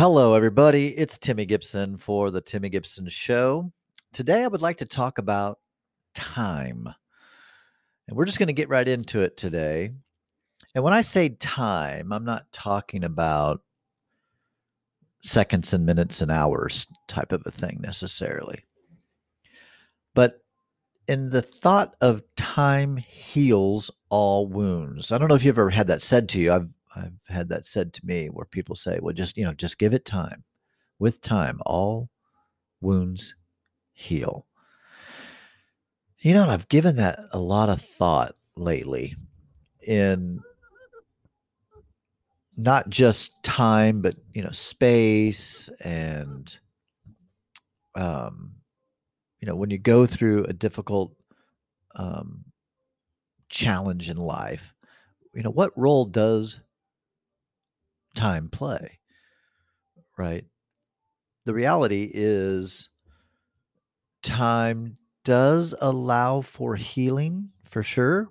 hello, everybody. It's Timmy Gibson for the Timmy Gibson Show. Today, I would like to talk about time. And we're just going to get right into it today. And when I say time, I'm not talking about seconds and minutes and hours type of a thing necessarily. But in the thought of time heals all wounds. I don't know if you've ever had that said to you. I've I've had that said to me where people say, well, just, you know, just give it time. With time, all wounds heal. You know, I've given that a lot of thought lately in not just time, but, you know, space and, um, you know, when you go through a difficult um, challenge in life, you know, what role does time play, right? The reality is, time does allow for healing for sure.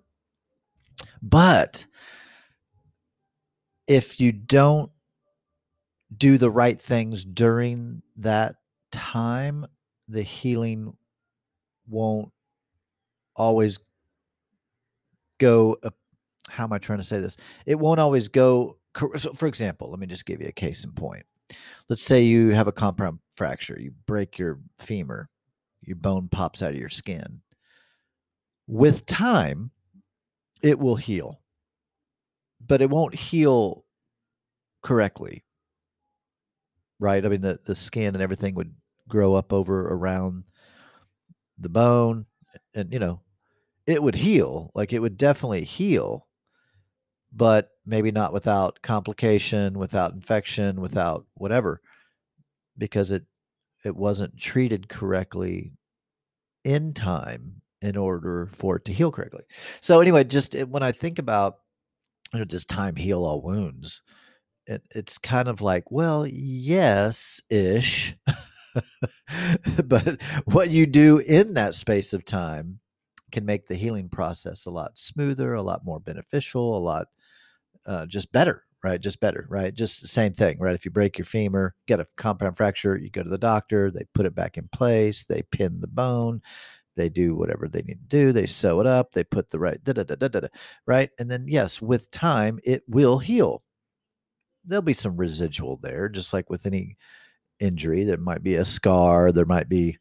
But if you don't do the right things during that time, the healing won't always go. Uh, how am I trying to say this? It won't always go so for example, let me just give you a case in point. Let's say you have a compound fracture, you break your femur, your bone pops out of your skin. With time, it will heal, but it won't heal correctly. Right? I mean, the, the skin and everything would grow up over around the bone, and you know, it would heal. Like it would definitely heal but maybe not without complication, without infection, without whatever, because it it wasn't treated correctly in time in order for it to heal correctly. So anyway, just eh, when I think about you know, does time heal all wounds? It, it's kind of like, well, yes, ish. but what you do in that space of time can make the healing process a lot smoother, a lot more beneficial, a lot uh, just better, right? Just better, right? Just the same thing, right? If you break your femur, get a compound fracture, you go to the doctor, they put it back in place, they pin the bone, they do whatever they need to do, they sew it up, they put the right, da da da da da, right? And then, yes, with time, it will heal. There'll be some residual there, just like with any injury. There might be a scar, there might be,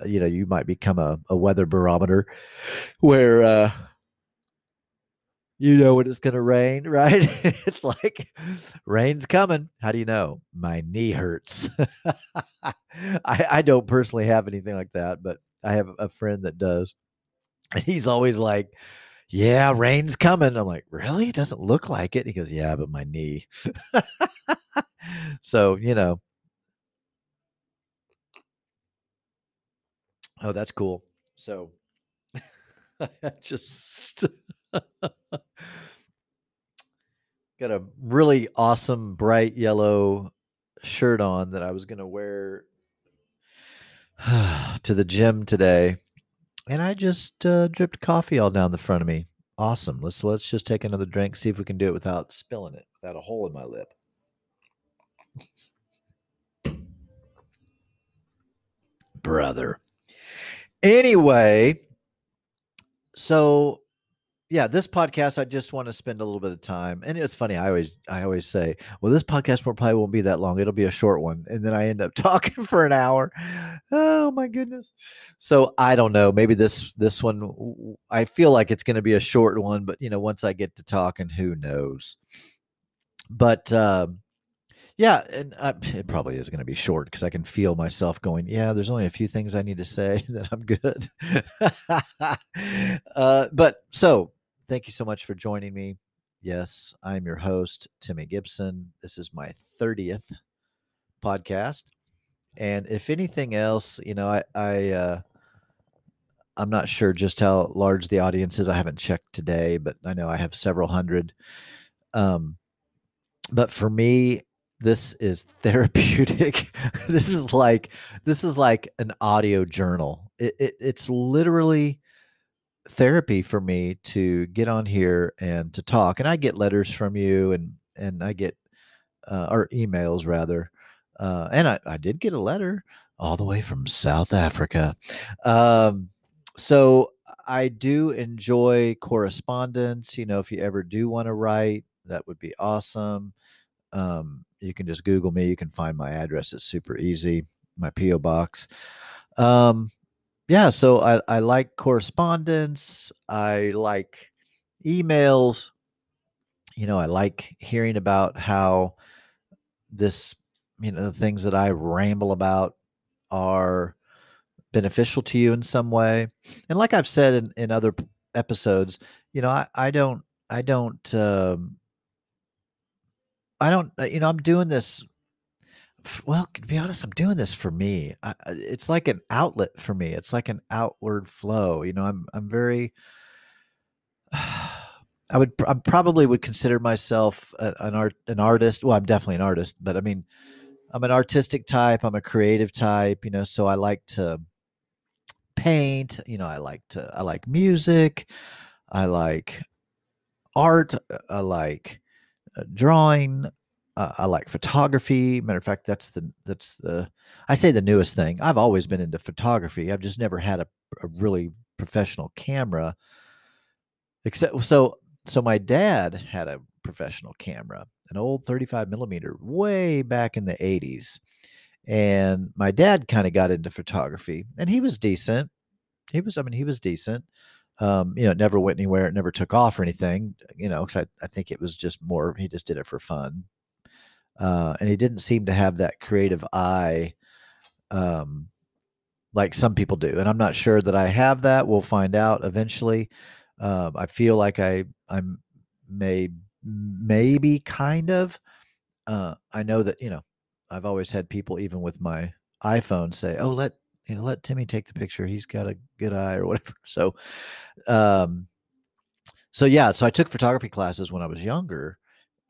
uh, you know, you might become a, a weather barometer where, uh, you know when it's going to rain, right? it's like rain's coming. How do you know? My knee hurts. I, I don't personally have anything like that, but I have a friend that does. And he's always like, Yeah, rain's coming. I'm like, Really? It doesn't look like it. He goes, Yeah, but my knee. so, you know. Oh, that's cool. So I just Got a really awesome bright yellow shirt on that I was going to wear to the gym today. And I just uh, dripped coffee all down the front of me. Awesome. Let's let's just take another drink, see if we can do it without spilling it, without a hole in my lip. Brother. Anyway, so yeah, this podcast I just want to spend a little bit of time, and it's funny. I always I always say, well, this podcast probably won't be that long. It'll be a short one, and then I end up talking for an hour. Oh my goodness! So I don't know. Maybe this this one I feel like it's going to be a short one, but you know, once I get to talking, who knows? But um, yeah, and uh, it probably is going to be short because I can feel myself going. Yeah, there's only a few things I need to say that I'm good. uh, but so Thank you so much for joining me. Yes, I'm your host, Timmy Gibson. This is my 30th podcast. And if anything else, you know, I, I, uh, I'm not sure just how large the audience is. I haven't checked today, but I know I have several hundred. Um, but for me, this is therapeutic. this is like this is like an audio journal. It, it, it's literally therapy for me to get on here and to talk. And I get letters from you and and I get uh, or emails rather Uh, and I, I did get a letter all the way from South Africa. Um, so I do enjoy correspondence. You know, if you ever do want to write, that would be awesome. Um, you can just Google me. You can find my address. It's super easy. My PO box. Um, yeah, so I, I like correspondence. I like emails. You know, I like hearing about how this, you know, the things that I ramble about are beneficial to you in some way. And like I've said in, in other episodes, you know, I, I don't, I don't, um, I don't, uh, you know, I'm doing this. Well, to be honest, I'm doing this for me. I, it's like an outlet for me. It's like an outward flow. You know, I'm, I'm very, I would, I probably would consider myself an art, an artist. Well, I'm definitely an artist, but I mean, I'm an artistic type. I'm a creative type, you know, so I like to paint, you know, I like to I like music, I like art, I like uh, drawing, uh, I like photography. Matter of fact, that's the that's the I say the newest thing. I've always been into photography. I've just never had a, a really professional camera. Except so so my dad had a professional camera, an old 35 millimeter, way back in the 80s. And my dad kind of got into photography, and he was decent. He was, I mean, he was decent. Um, you know, it never went anywhere. It never took off or anything. You know, because I, I think it was just more. He just did it for fun, uh, and he didn't seem to have that creative eye, um, like some people do. And I'm not sure that I have that. We'll find out eventually. Uh, I feel like I I'm may maybe kind of. Uh, I know that you know I've always had people even with my iPhone say, "Oh, let you know, let Timmy take the picture. He's got a good eye or whatever." So, um, so yeah, so I took photography classes when I was younger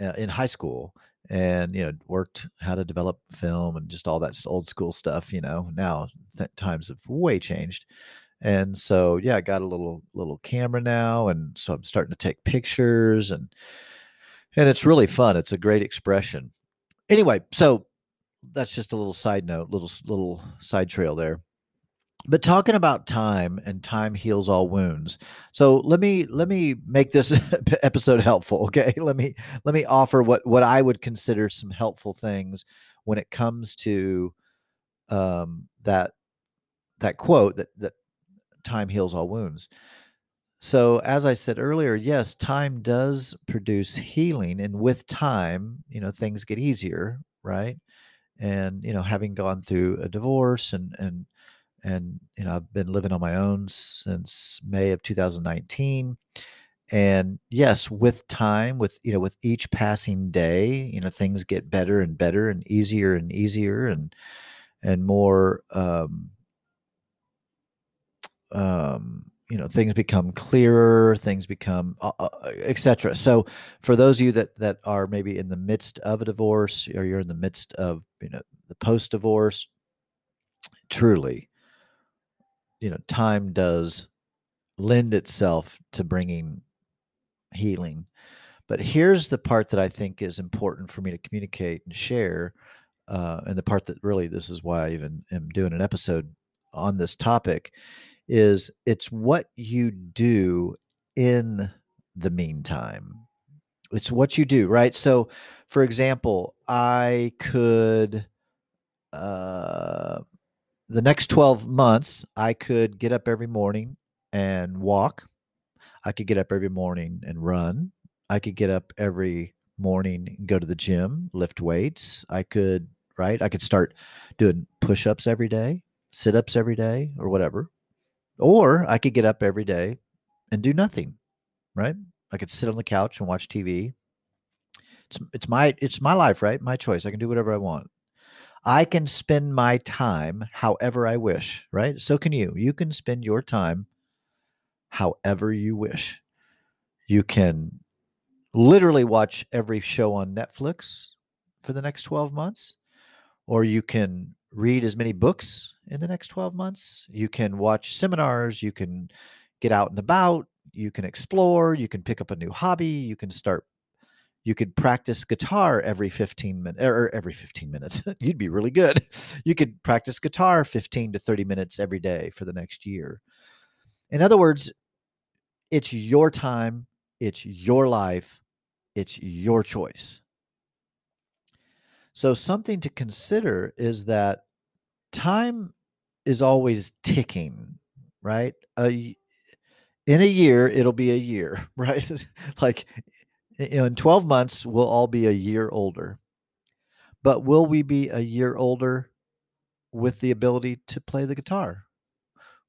uh, in high school, and you know worked how to develop film and just all that old school stuff. You know, now th- times have way changed, and so yeah, I got a little little camera now, and so I'm starting to take pictures and and it's really fun. It's a great expression. Anyway, so that's just a little side note, little little side trail there. But talking about time and time heals all wounds. So let me let me make this episode helpful, okay? Let me let me offer what what I would consider some helpful things when it comes to um that that quote that that time heals all wounds. So, as I said earlier, yes, time does produce healing. And with time, you know, things get easier, right? And, you know, having gone through a divorce and, and, and, you know, I've been living on my own since May of 2019. And yes, with time, with, you know, with each passing day, you know, things get better and better and easier and easier and, and more, um, um, you know things become clearer things become uh, uh, etc so for those of you that that are maybe in the midst of a divorce or you're in the midst of you know the post divorce truly you know time does lend itself to bringing healing but here's the part that i think is important for me to communicate and share uh, and the part that really this is why i even am doing an episode on this topic is it's what you do in the meantime. It's what you do, right? So, for example, I could, uh, the next 12 months, I could get up every morning and walk. I could get up every morning and run. I could get up every morning and go to the gym, lift weights. I could, right? I could start doing push ups every day, sit ups every day, or whatever. Or I could get up every day and do nothing, right? I could sit on the couch and watch TV. It's it's my it's my life, right? My choice. I can do whatever I want. I can spend my time however I wish, right? So can you. You can spend your time however you wish. You can literally watch every show on Netflix for the next 12 months, or you can read as many books in the next 12 months. You can watch seminars, you can get out and about, you can explore, you can pick up a new hobby, you can start You could practice guitar every 15 minutes or er, every 15 minutes. You'd be really good. You could practice guitar 15 to 30 minutes every day for the next year. In other words, it's your time, it's your life, it's your choice. So, something to consider is that time is always ticking, right? A, in a year, it'll be a year, right? like, you know, in 12 months, we'll all be a year older. But will we be a year older with the ability to play the guitar?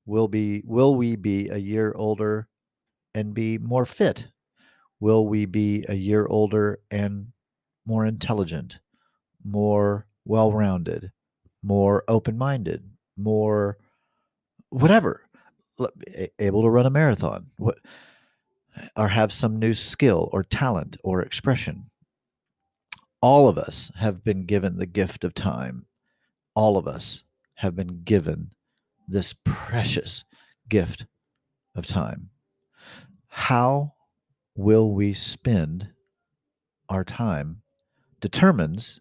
Will be will we be a year older and be more fit? Will we be a year older and more intelligent, more well-rounded, more open-minded, more whatever, able to run a marathon? What or have some new skill or talent or expression. All of us have been given the gift of time. All of us have been given this precious gift of time. How will we spend our time determines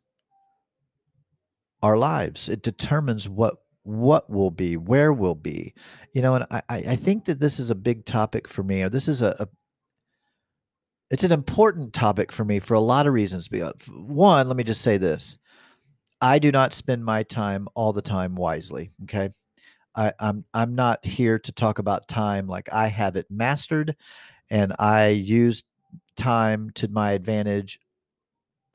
our lives. It determines what what will be, where we'll be. You know, and I, I think that this is a big topic for me. This is a, a it's an important topic for me for a lot of reasons. Uh, one, let me just say this. I do not spend my time all the time wisely. Okay. I, I'm I'm not here to talk about time like I have it mastered and I use time to my advantage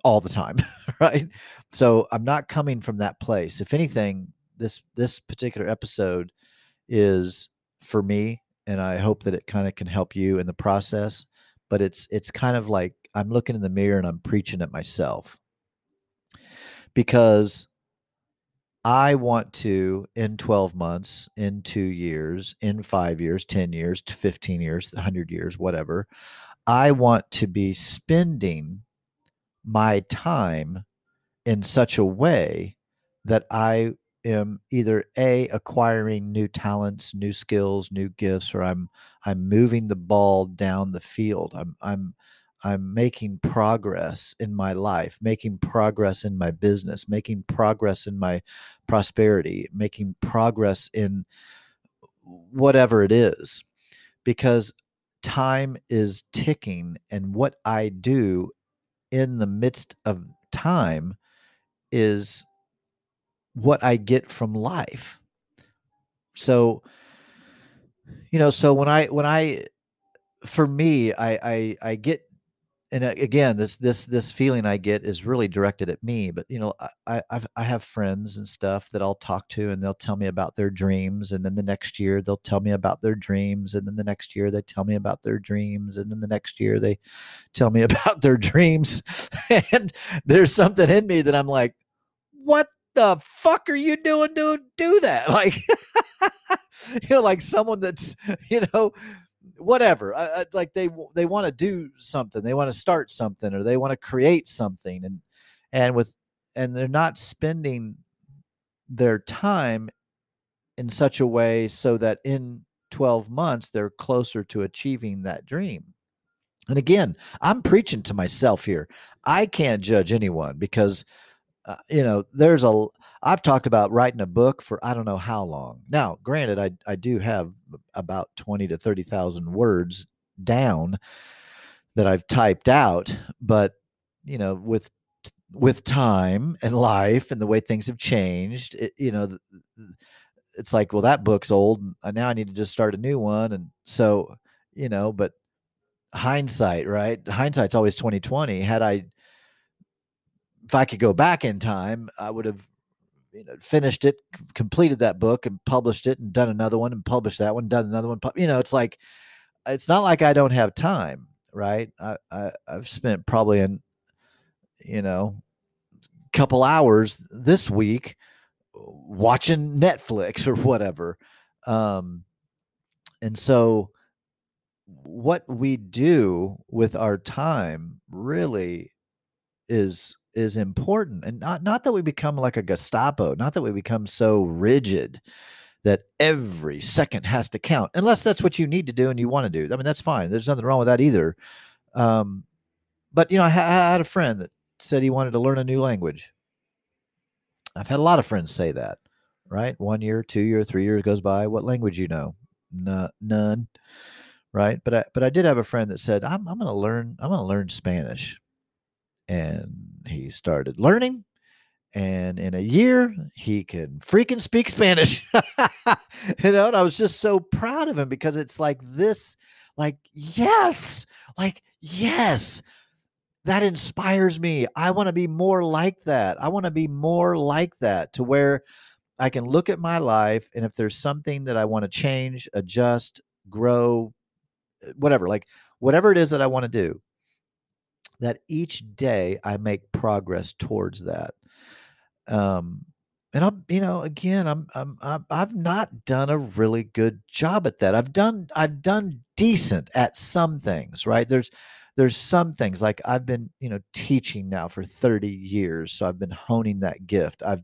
all the time. Right. So I'm not coming from that place. If anything, this this particular episode is for me and I hope that it kind of can help you in the process but it's it's kind of like I'm looking in the mirror and I'm preaching at myself because I want to in 12 months, in 2 years, in 5 years, 10 years, 15 years, 100 years, whatever. I want to be spending my time in such a way that I am either a acquiring new talents, new skills, new gifts, or I'm I'm moving the ball down the field. I'm I'm I'm making progress in my life, making progress in my business, making progress in my prosperity, making progress in whatever it is. Because time is ticking and what I do in the midst of time is what I get from life. So, you know, so when I when I for me, I I I get and uh, again this this this feeling i get is really directed at me but you know i I've, i have friends and stuff that i'll talk to and they'll tell me about their dreams and then the next year they'll tell me about their dreams and then the next year they tell me about their dreams and then the next year they tell me about their dreams and there's something in me that i'm like what the fuck are you doing to do that? Like, you know, like someone that's, you know, whatever. I, I, like they they want to do something, they want to start something, or they want to create something, and and with and they're not spending their time in such a way so that in 12 months they're closer to achieving that dream. And again, I'm preaching to myself here. I can't judge anyone because uh, you know, there's a I've talked about writing a book for I don't know how long. Now, granted, I I do have about twenty to thirty thousand words down that I've typed out, but you know, with with time and life and the way things have changed, it, you know, it's like, well, that book's old. Now I need to just start a new one, and so you know, but hindsight, right? Hindsight's always twenty twenty. Had I if I could go back in time, I would have you know finished it, completed that book, and published it, and done another one, and published that one, done another one. You know, it's like it's not like I don't have time, right? I, I I've spent probably an you know couple hours this week watching Netflix or whatever. Um, and so what we do with our time really is is important and not not that we become like a gestapo not that we become so rigid that every second has to count unless that's what you need to do and you want to do i mean that's fine there's nothing wrong with that either um, but you know, I, ha- I had a friend that said he wanted to learn a new language. I've had a lot of friends say that, right? One year, two year, three years goes by. What language you know? None, right? But I but I did have a friend that said, "I'm I'm going to learn I'm going to learn Spanish," and he started learning. And in a year, he can freaking speak Spanish. you know, and I was just so proud of him because it's like this, like, yes, like, yes, that inspires me. I want to be more like that. I want to be more like that to where I can look at my life and if there's something that I want to change, adjust, grow, uh, whatever, like whatever it is that I want to do, that each day I make progress towards that. Um, and I'm, you know, again, I'm, I'm, I'm, I've not done a really good job at that. I've done, I've done decent at some things, right? There's, there's some things like I've been, you know, teaching now for 30 years, so I've been honing that gift. I've,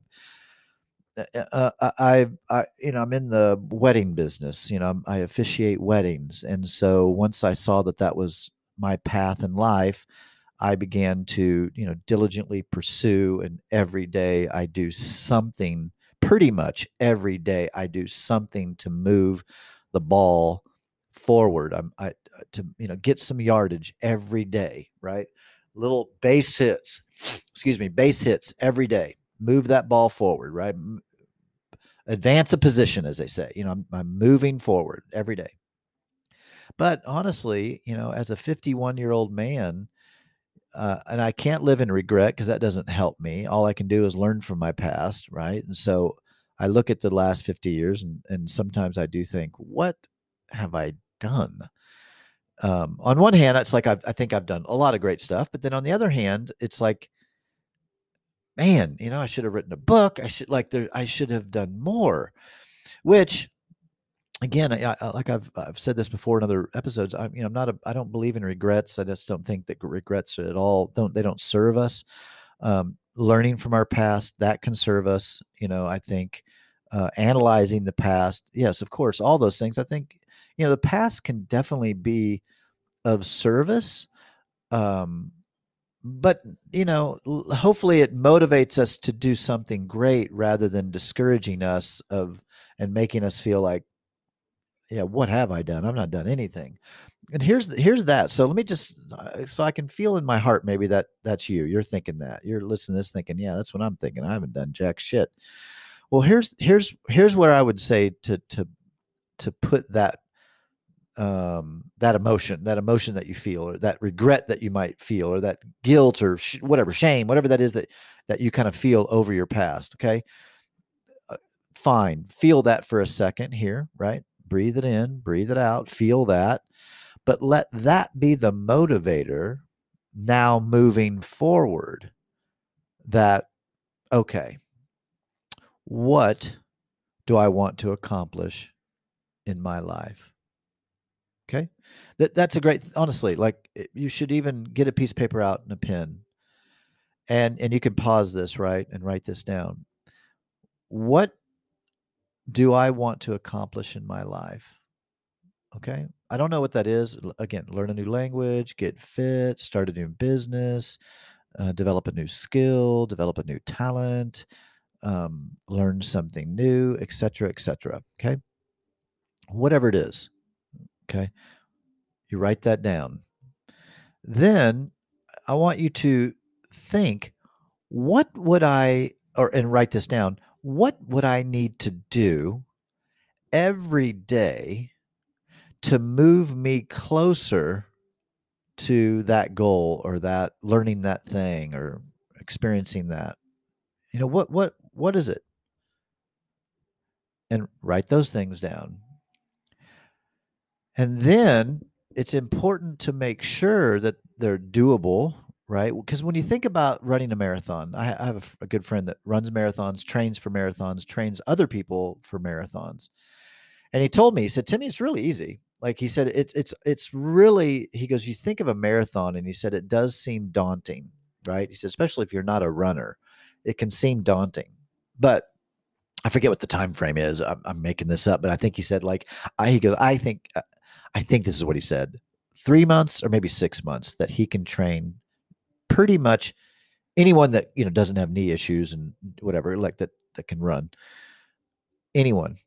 uh, uh I, I, you know, I'm in the wedding business. You know, I officiate weddings, and so once I saw that that was my path in life, I began to, you know, diligently pursue and every day I do something pretty much every day I do something to move the ball forward. I'm I to you know get some yardage every day, right? Little base hits, excuse me, base hits every day. Move that ball forward, right? Advance a position, as they say. You know, I'm, I'm moving forward every day. But honestly, you know, as a 51 year old man, uh, and I can't live in regret because that doesn't help me. All I can do is learn from my past, right? And so I look at the last 50 years and, and sometimes I do think, what have I done? Um, on one hand, it's like I've, I think I've done a lot of great stuff, but then on the other hand, it's like, man, you know, I should have written a book. I should like there, I should have done more, which again, I, I, like I've I've said this before in other episodes. I'm you know I'm not a I don't believe in regrets. I just don't think that regrets at all don't they don't serve us. Um, learning from our past that can serve us. You know, I think uh, analyzing the past, yes, of course, all those things. I think you know the past can definitely be of service. Um, but you know hopefully it motivates us to do something great rather than discouraging us of and making us feel like yeah, what have I done? I've not done anything. And here's here's that. So let me just uh, so I can feel in my heart maybe that that's you. You're thinking that. You're listening to this thinking, yeah, that's what I'm thinking. I haven't done jack shit. Well, here's here's here's where I would say to to to put that um that emotion that emotion that you feel or that regret that you might feel or that guilt or sh- whatever shame whatever that is that that you kind of feel over your past okay uh, fine feel that for a second here right breathe it in, breathe it out, feel that, but let that be the motivator now moving forward that, okay, what do I want to accomplish in my life? Okay. That, that's a great, honestly, like eh, you should even get a piece of paper out and a pen and, and you can pause this, right. And write this down. What do I want to accomplish in my life? Okay. I don't know what that is. Again, learn a new language, get fit, start a new business, uh, develop a new skill, develop a new talent, um, learn something new, etc., etc. Okay. Whatever it is. Okay. You write that down. Then I want you to think what would I, or and write this down what would I need to do every day to move me closer to that goal or that learning that thing or experiencing that? You know, what what what is it? And write those things down. And then it's important to make sure that they're doable right? Because when you think about running a marathon, I, I have a, a, good friend that runs marathons, trains for marathons, trains other people for marathons. And he told me, he said, Timmy, it's really easy. Like he said, it's it's it's really he goes, you think of a marathon and he said it does seem daunting, right? He said, especially if you're not a runner, it can seem daunting. But I forget what the time frame is. I'm, I'm making this up, but I think he said like I he goes, I think uh, I think this is what he said. Three months or maybe six months that he can train pretty much anyone that you know doesn't have knee issues and whatever like that that can run. Anyone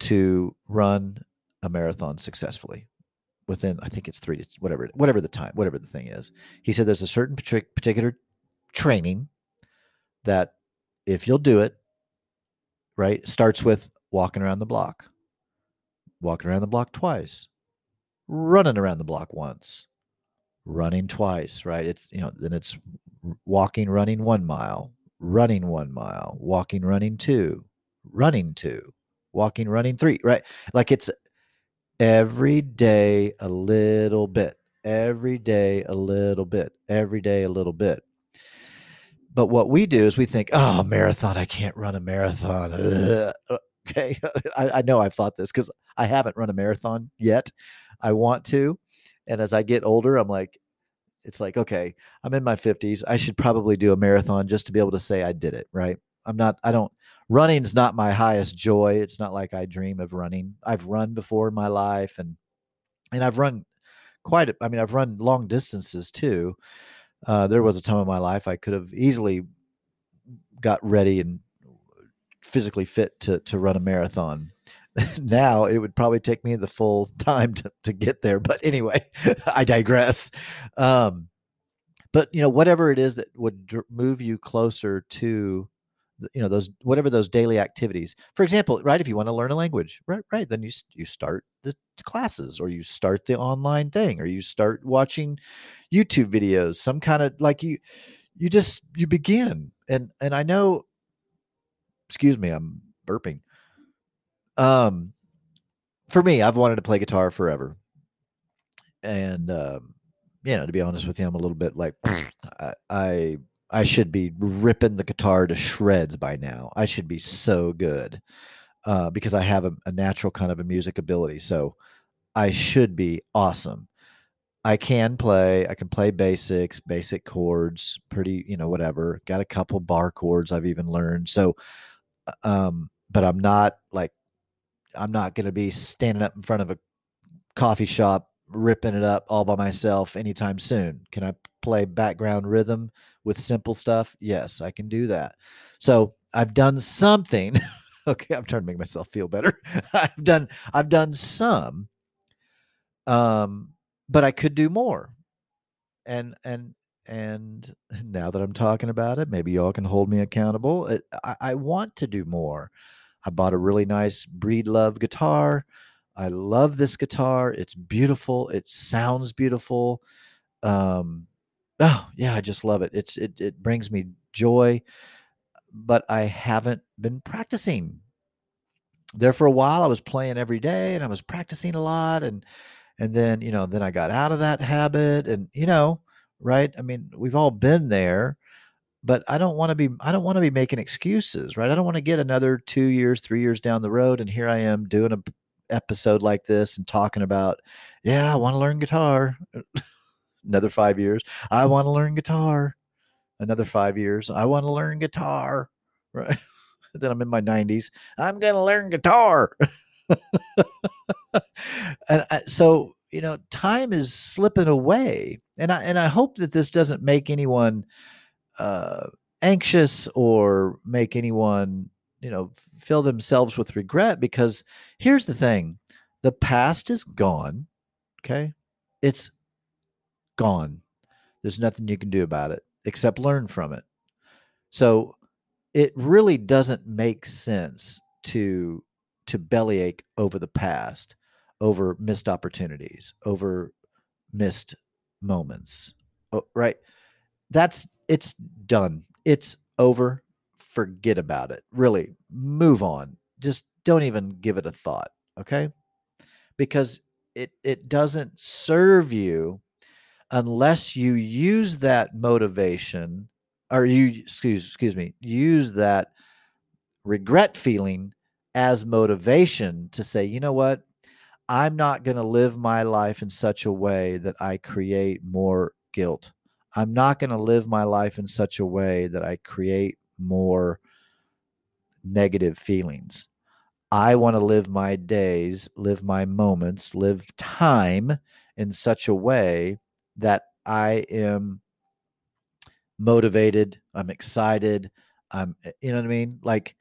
to run a marathon successfully within i think it's three to whatever whatever the time whatever the thing is. He said there's a certain particular training that if you'll do it right starts with walking around the block walking around the block twice running around the block once running twice right? It's you know then it's walking running 1 mile running 1 mile walking running 2 running 2 walking running 3 right? Like it's every day a little bit every day a little bit every day a little bit. But what we do is we think oh marathon i can't run a marathon. Ugh. Uh, okay. I, I, know i've thought this because i haven't run a marathon yet. I want to and as i get older i'm like it's like okay i'm in my 50s i should probably do a marathon just to be able to say i did it right i'm not i don't running's not my highest joy. It's not like I dream of running. I've run before in my life and and I've run quite I mean I've run long distances too. Uh, there was a time in my life I could have easily got ready and physically fit to to run a marathon. now it would probably take me the full time to, to get there. But anyway, I digress. Um, but you know, whatever it is that would move you closer to you know those whatever those daily activities for example right if you want to learn a language right right then you you start the classes or you start the online thing or you start watching youtube videos some kind of like you you just you begin and and i know excuse me i'm burping um for me i've wanted to play guitar forever and um you know to be honest with you i'm a little bit like I, I should be ripping the guitar to shreds by now. I should be so good uh, because I have a, a, natural kind of a music ability. So I should be awesome. I can play. I can play basics, basic chords, pretty, you know, whatever. Got a couple bar chords I've even learned. So, uh, um, but I'm not like, I'm not going to be standing up in front of a coffee shop ripping it up all by myself anytime soon. Can I play background rhythm with simple stuff? Yes, I can do that. So I've done something. okay, I'm trying to make myself feel better. I've done I've done some, um, but I could do more. And and and now that I'm talking about it, maybe y'all can hold me accountable. I, I want to do more. I bought a really nice Breedlove guitar. I love this guitar. It's beautiful. It sounds beautiful. Um, oh yeah, I just love it. It's it it brings me joy, but I haven't been practicing. There for a while, I was playing every day and I was practicing a lot, and and then you know then I got out of that habit, and you know right. I mean, we've all been there but I don't want to be I don't want to be making excuses, right? I don't want to get another 2 years, 3 years down the road and here I am doing a episode like this and talking about, yeah, I want to learn guitar. Another five years. I want to learn guitar. Another five years. I want to learn guitar. Right. then I'm in my 90s. I'm going to learn guitar. and I, so, you know, time is slipping away. And I, and I hope that this doesn't make anyone uh, anxious or make anyone you know fill themselves with regret because here's the thing the past is gone okay? It's gone. There's nothing you can do about it except learn from it. So it really doesn't make sense to to bellyache over the past over missed opportunities over missed moments oh, right that's it's done it's over forget about it. Really, move on. Just don't even give it a thought, okay? Because it it doesn't serve you unless you use that motivation or you excuse excuse me, use that regret feeling as motivation to say, you know what? I'm not going to live my life in such a way that I create more guilt. I'm not going to live my life in such a way that I create more negative feelings. I want to live my days, live my moments, live time in such a way that I am motivated, I'm excited, I'm eh, you know what I mean? Like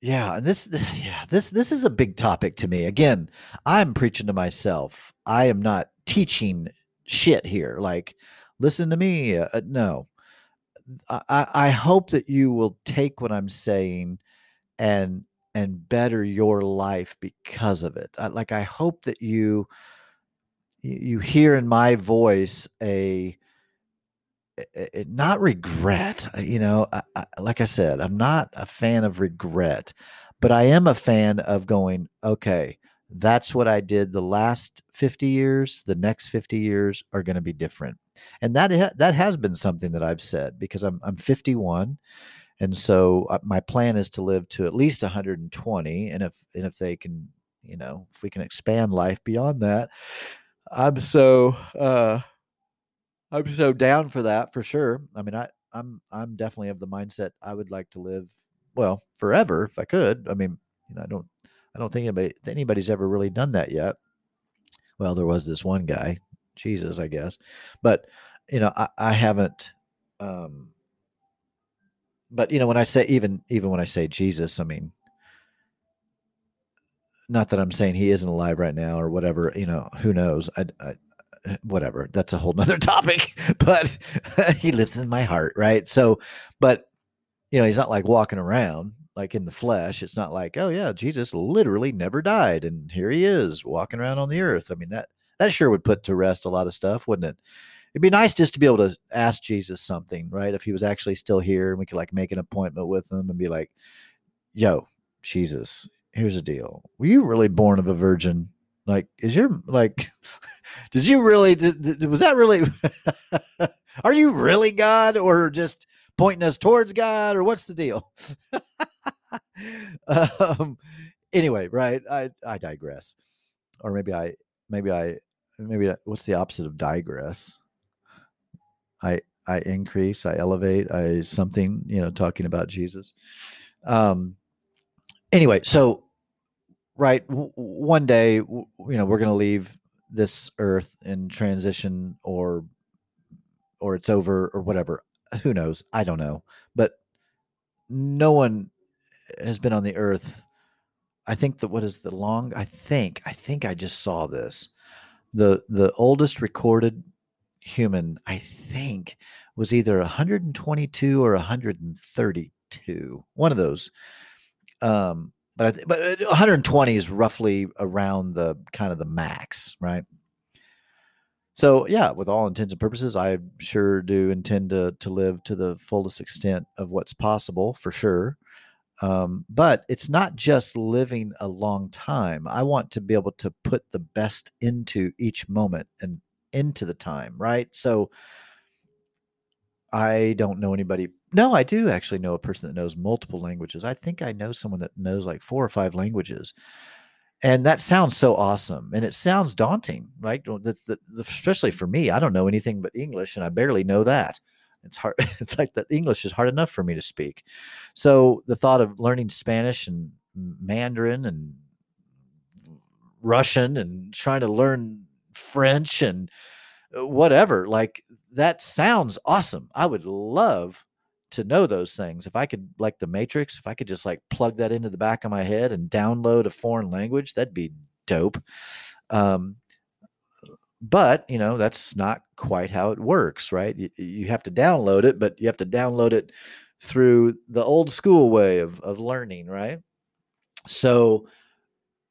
yeah, and this yeah, this this is a big topic to me. Again, I'm preaching to myself. I am not teaching shit here. Like listen to me. Uh, no. I, I hope that you will take what I'm saying and and better your life because of it. I, like I hope that you you hear in my voice a, a, a not regret. Uh, you know, I, I, like I said, I'm not a fan of regret, but I am a fan of going. Okay, that's what I did the last 50 years. The next 50 years are going to be different, and that ha- that has been something that I've said because I'm I'm 51 and so uh, my plan is to live to at least 120 and if and if they can you know if we can expand life beyond that i'm so uh i'm so down for that for sure i mean i i'm i'm definitely of the mindset i would like to live well forever if i could i mean you know i don't i don't think anybody anybody's ever really done that yet. Well there was this one guy jesus i guess but you know i, I haven't um but you know when i say even even when i say jesus i mean not that i'm saying he isn't alive right now or whatever you know who knows? I, I whatever that's a whole nother topic but he lives in my heart right? So but you know he's not like walking around like in the flesh it's not like oh yeah jesus literally never died and here he is walking around on the earth i mean that that sure would put to rest a lot of stuff wouldn't it it'd be nice just to be able to ask Jesus something, right? If he was actually still here and we could like make an appointment with him and be like, yo, Jesus, here's the deal. Were you really born of a virgin? Like, is your like, did you really, did, did, was that really, are you really God or just pointing us towards God or what's the deal? um, anyway, right. I, I digress. Or maybe I, maybe I, maybe what's the opposite of digress? I I increase, I elevate, I something, you know, talking about Jesus. Um anyway, so right w- one day w- you know, we're going to leave this earth and transition or or it's over or whatever. Who knows? I don't know. But no one has been on the earth. I think that what is the long I think I think I just saw this. The the oldest recorded human, I think, was either 122 or 132. One of those. Um, but I th- but 120 uh, is roughly around the kind of the max, right? So yeah, with all intents and purposes, I sure do intend to to live to the fullest extent of what's possible, for sure. Um, but it's not just living a long time. I want to be able to put the best into each moment and into the time, right? So I don't know anybody. No, I do actually know a person that knows multiple languages. I think I know someone that knows like four or five languages. And that sounds so awesome. And it sounds daunting, right? The, the, the, especially for me, I don't know anything but English and I barely know that. It's hard. It's like that English is hard enough for me to speak. So the thought of learning Spanish and Mandarin and Russian and trying to learn French and uh, whatever. Like that sounds awesome. I would love to know those things. If I could, like the Matrix, if I could just like plug that into the back of my head and download a foreign language, that'd be dope. Um, but you know that's not quite how it works, right? You, you have to download it, but you have to download it through the old school way of of learning, right? So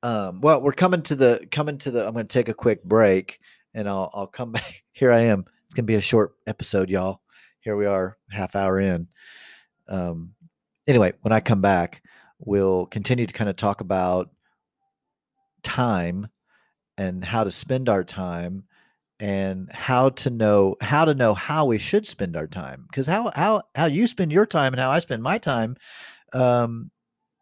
um, well, we're coming to the coming to the. I'm going to take a quick break, and I'll I'll come back. Here I am. It's going to be a short episode, y'all. Here we are, half hour in. Um, anyway, when I come back, we'll continue to kind of talk about time and how to spend our time and how to know how to know how we should spend our time because how how how you spend your time and how I spend my time um,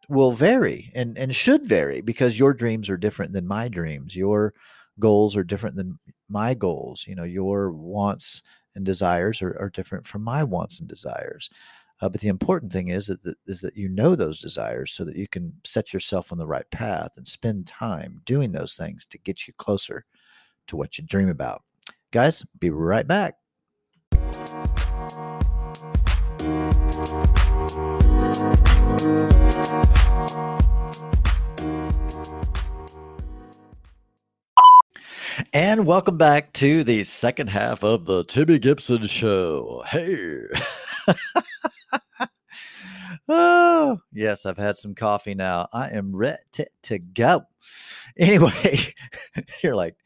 will vary and and should vary because your dreams are different than my dreams. Your goals are different than my goals. You know your wants and desires are, are different from my wants and desires uh, but the important thing is that the, is that you know those desires so that you can set yourself on the right path and spend time doing those things to get you closer to what you dream about guys be right back And welcome back to the second half of the Timmy Gibson Show. Hey. oh, yes, I've had some coffee now. I am ready to go. Anyway, you're like,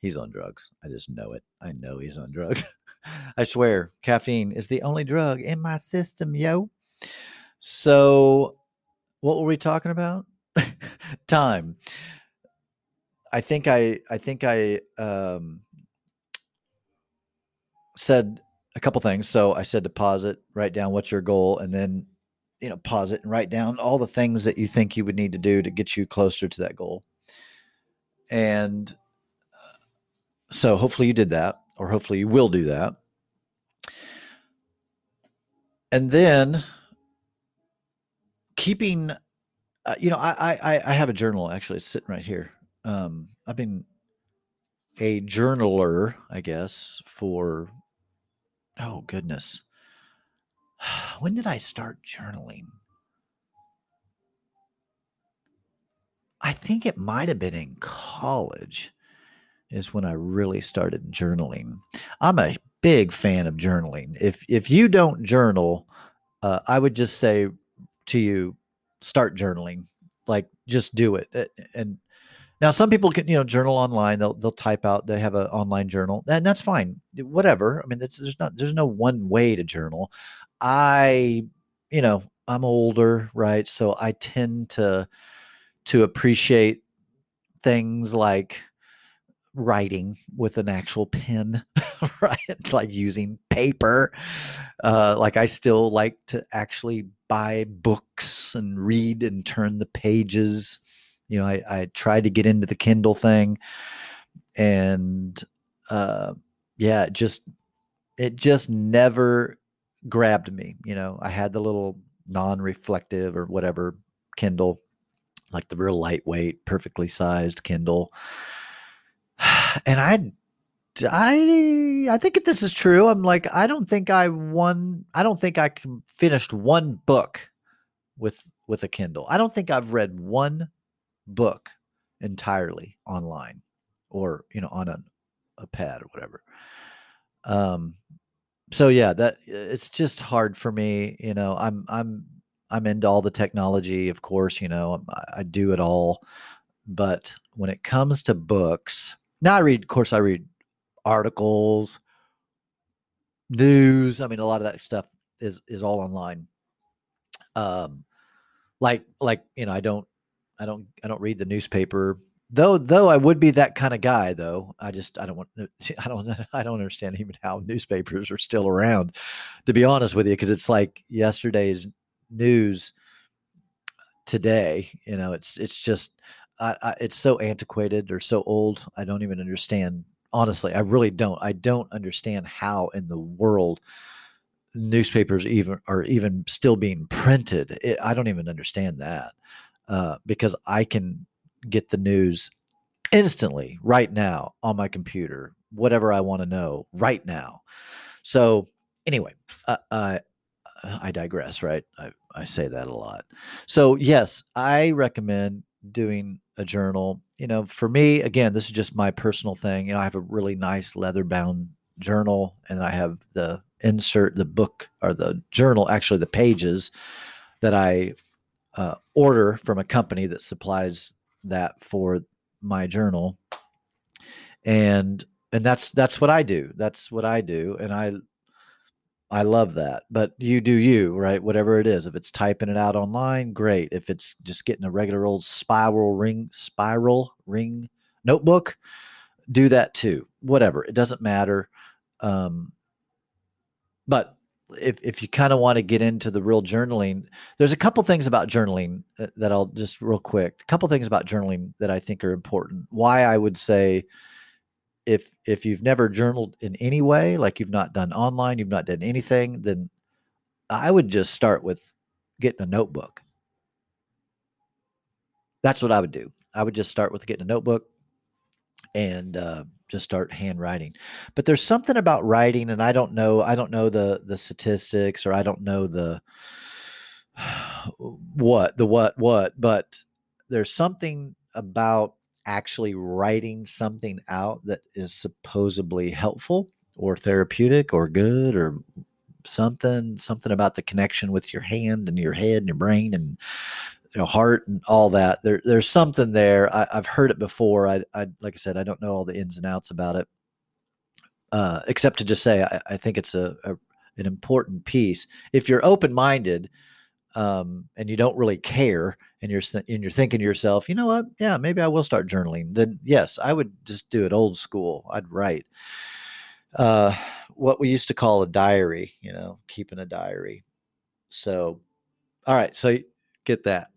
he's on drugs. I just know it. I know he's on drugs. I swear, caffeine is the only drug in my system, yo. So, what were we talking about? Time. I think I I think I um, said a couple things. So I said to pause it, write down what's your goal, and then you know pause it and write down all the things that you think you would need to do to get you closer to that goal. And uh, so hopefully you did that, or hopefully you will do that. And then keeping, uh, you know, I, I I have a journal actually. It's sitting right here um, I've been a journaler, I guess, for oh goodness. When did I start journaling? I think it might have been in college is when I really started journaling. I'm a big fan of journaling. If if you don't journal, uh, I would just say to you, start journaling. Like just do it. And now, some people can, you know, journal online. They'll they'll type out. They have an online journal, and that's fine. Whatever. I mean, there's not there's no one way to journal. I, you know, I'm older, right? So I tend to to appreciate things like writing with an actual pen, right? like using paper. Uh, like I still like to actually buy books and read and turn the pages you know, I, I tried to get into the Kindle thing and uh, yeah, it just it just never grabbed me. You know, I had the little non-reflective or whatever Kindle, like the real lightweight, perfectly sized Kindle. And I I I think if this is true. I'm like I don't think I won I don't think I finished one book with with a Kindle. I don't think I've read one book entirely online or you know on a, a pad or whatever um so yeah that it's just hard for me you know i'm i'm i'm into all the technology of course you know I, I do it all but when it comes to books now i read of course i read articles news i mean a lot of that stuff is is all online um like like you know i don't I don't I don't read the newspaper though though I would be that kind of guy though. I just I don't want I don't I don't understand even how newspapers are still around to be honest with you because it's like yesterday's news today, you know, it's it's just I, I, it's so antiquated or so old. I don't even understand. Honestly, I really don't. I don't understand how in the world newspapers even are even still being printed. It, I don't even understand that uh, because I can get the news instantly right now on my computer, whatever I want to know right now. So, anyway, uh, I, I digress, right? I, I say that a lot. So, yes, I recommend doing a journal. You know, for me, again, this is just my personal thing. You know, I have a really nice leather bound journal and I have the insert, the book or the journal, actually, the pages that I uh, order from a company that supplies that for my journal. And and that's that's what i do. That's what i do and i i love that. But you do you right? Whatever it is. If it's typing it out online great. If it's just getting a regular old spiral ring spiral ring notebook do that too. Whatever. It doesn't matter. Um but if if you kind of want to get into the real journaling, there's a couple things about journaling uh, that I'll just real quick. A couple things about journaling that I think are important. Why I would say if if you've never journaled in any way, like you've not done online, you've not done anything, then I would just start with getting a notebook. That's what I would do. I would just start with getting a notebook and uh, just start handwriting. But there's something about writing, and I don't know, I don't know the the statistics, or I don't know the what the what what, but there's something about actually writing something out that is supposedly helpful or therapeutic or good or something something about the connection with your hand and your head and your brain and you know, heart and all that. There, there's something there. I, have heard it before. I, I, like I said, I don't know all the ins and outs about it, uh, except to just say I, I think it's a, a, an important piece. If you're open minded um, and you don't really care, and you're and you're thinking to yourself, you know what? Yeah, maybe I will start journaling. Then yes, I would just do it old school. I'd write. Uh, what we used to call a diary, you know, keeping a diary. So, all right, so get that.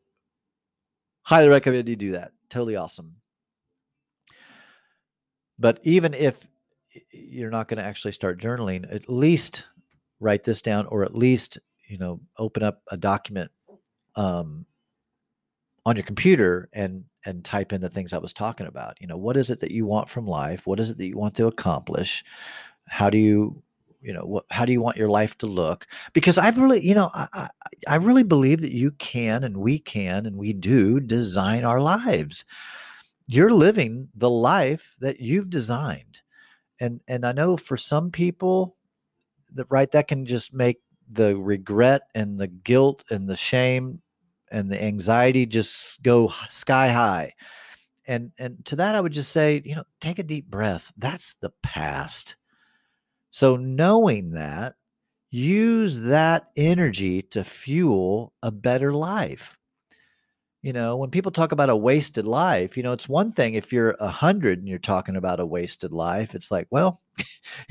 Highly recommend you do that. Totally awesome. But even if you're not going to actually start journaling, at least write this down or at least, you know, open up a document um, on your computer and and type in the things I was talking about. You know, what is it that you want from life? What is it that you want to accomplish? How do you you know what, how do you want your life to look? Because i really you know I, I really believe that you can and we can and we do design our lives. You're living the life that you've designed. And and i know for some people that right that can just make the regret and the guilt and the shame and the anxiety just go sky high. And and to that i would just say you know take a deep breath. That's the past so, knowing that, use that energy to fuel a better life. You know, when people talk about a wasted life, you know, it's one thing if you're a hundred and you're talking about a wasted life. It's like, well,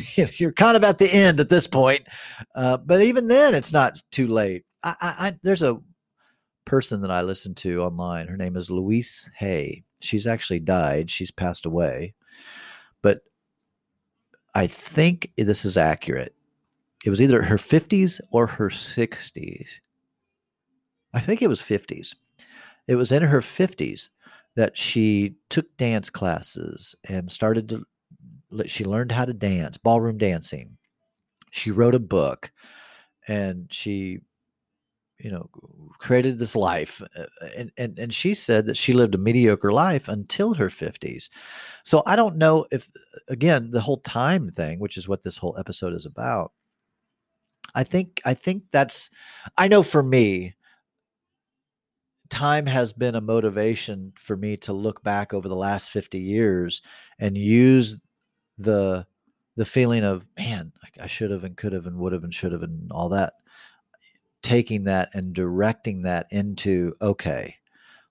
you're kind of at the end at this point. Uh, but even then, it's not too late. I, I, I, there's a person that I listen to online. Her name is Louise Hay. She's actually died. She's passed away. But I think this is accurate. It was either her 50s or her 60s. I think it was 50s. It was in her 50s that she took dance classes and started to she learned how to dance, ballroom dancing. She wrote a book and she you know created this life uh, and, and and she said that she lived a mediocre life until her 50s so i don't know if again the whole time thing which is what this whole episode is about i think i think that's i know for me time has been a motivation for me to look back over the last 50 years and use the the feeling of man i should have and could have and would have and should have and all that taking that and directing that into okay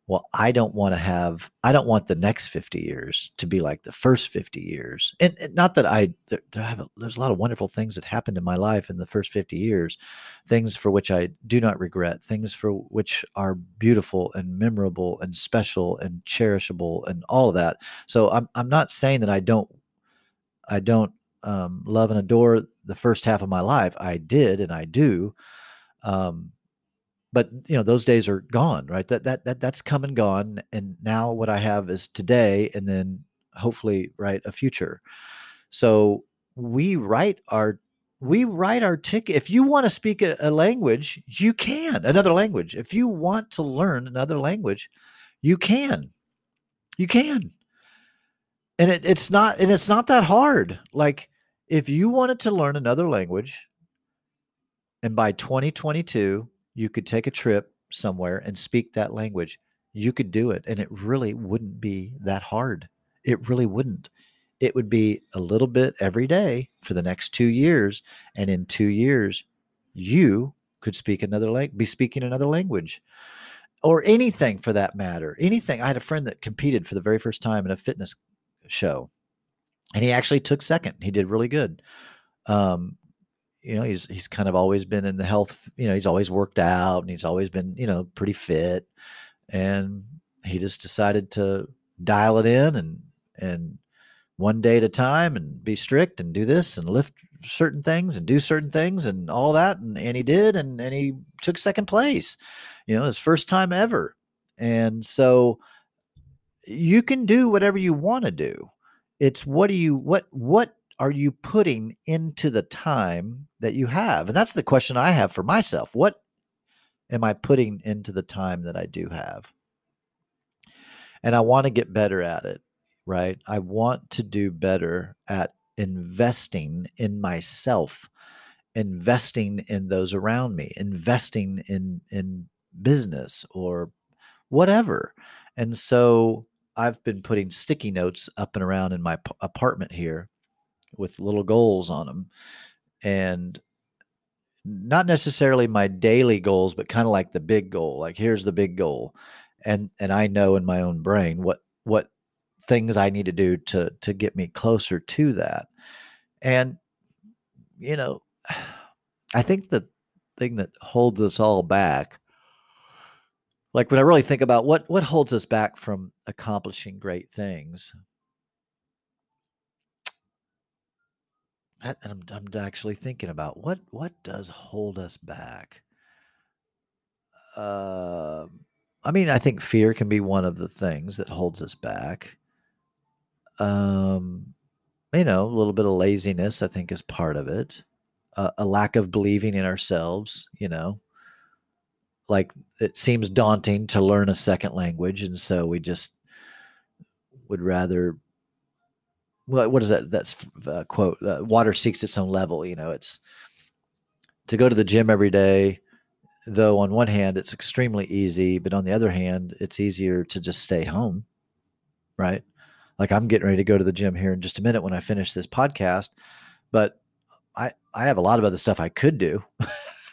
well i don't want to have i don't want the next 50 years to be like the first 50 years. And, and not that i there, there have a, there's a lot of wonderful things that happened in my life in the first 50 years things for which i do not regret things for which are beautiful and memorable and special and cherishable and all of that. So i'm, I'm not saying that i don't i don't um, love and adore the first half of my life. I did and i do um, but you know those days are gone, right? That that that that's come and gone, and now what I have is today, and then hopefully, right, a future. So we write our we write our ticket. If you want to speak a, a, language, you can another language. If you want to learn another language, you can. You can. And it, it's not and it's not that hard. Like if you wanted to learn another language, and by 2022, you could take a trip somewhere and speak that language. You could do it. And it really wouldn't be that hard. It really wouldn't. It would be a little bit every day for the next two years. And in two years, you could speak another language, be speaking another language or anything for that matter. Anything. I had a friend that competed for the very first time in a fitness show and he actually took second. He did really good. Um, you know he's he's kind of always been in the health you know he's always worked out and he's always been you know pretty fit. And he just decided to dial it in and and one day at a time and be strict and do this and lift certain things and do certain things and all that. And, and he did and and he took second place you know his first time ever. And so you can do whatever you want to do. It's what do you what what are you putting into the time that you have? And that's the question I have for myself. What am I putting into the time that I do have? And I want to get better at it, right? I want to do better at investing in myself, investing in those around me, investing in in business or whatever. And so I've been putting sticky notes up and around in my p- apartment here with little goals on them. And not necessarily my daily goals, but kind of like the big goal. Like here's the big goal. And and I know in my own brain what what things I need to do to to get me closer to that. And you know, I think the thing that holds us all back like when I really think about what what holds us back from accomplishing great things, and I'm, I'm actually thinking about what what does hold us back. Uh, I mean, I think fear can be one of the things that holds us back. Um, you know, a little bit of laziness, I think, is part of it. Uh, a lack of believing in ourselves, you know, like it seems daunting to learn a second language and so we just would rather what is that? That's uh, quote uh, water seeks its own level you know it's to go to the gym every day though on one hand it's extremely easy but on the other hand it's easier to just stay home right? Like i'm getting ready to go to the gym here in just a minute when i finish this podcast but i i have a lot of other stuff i could do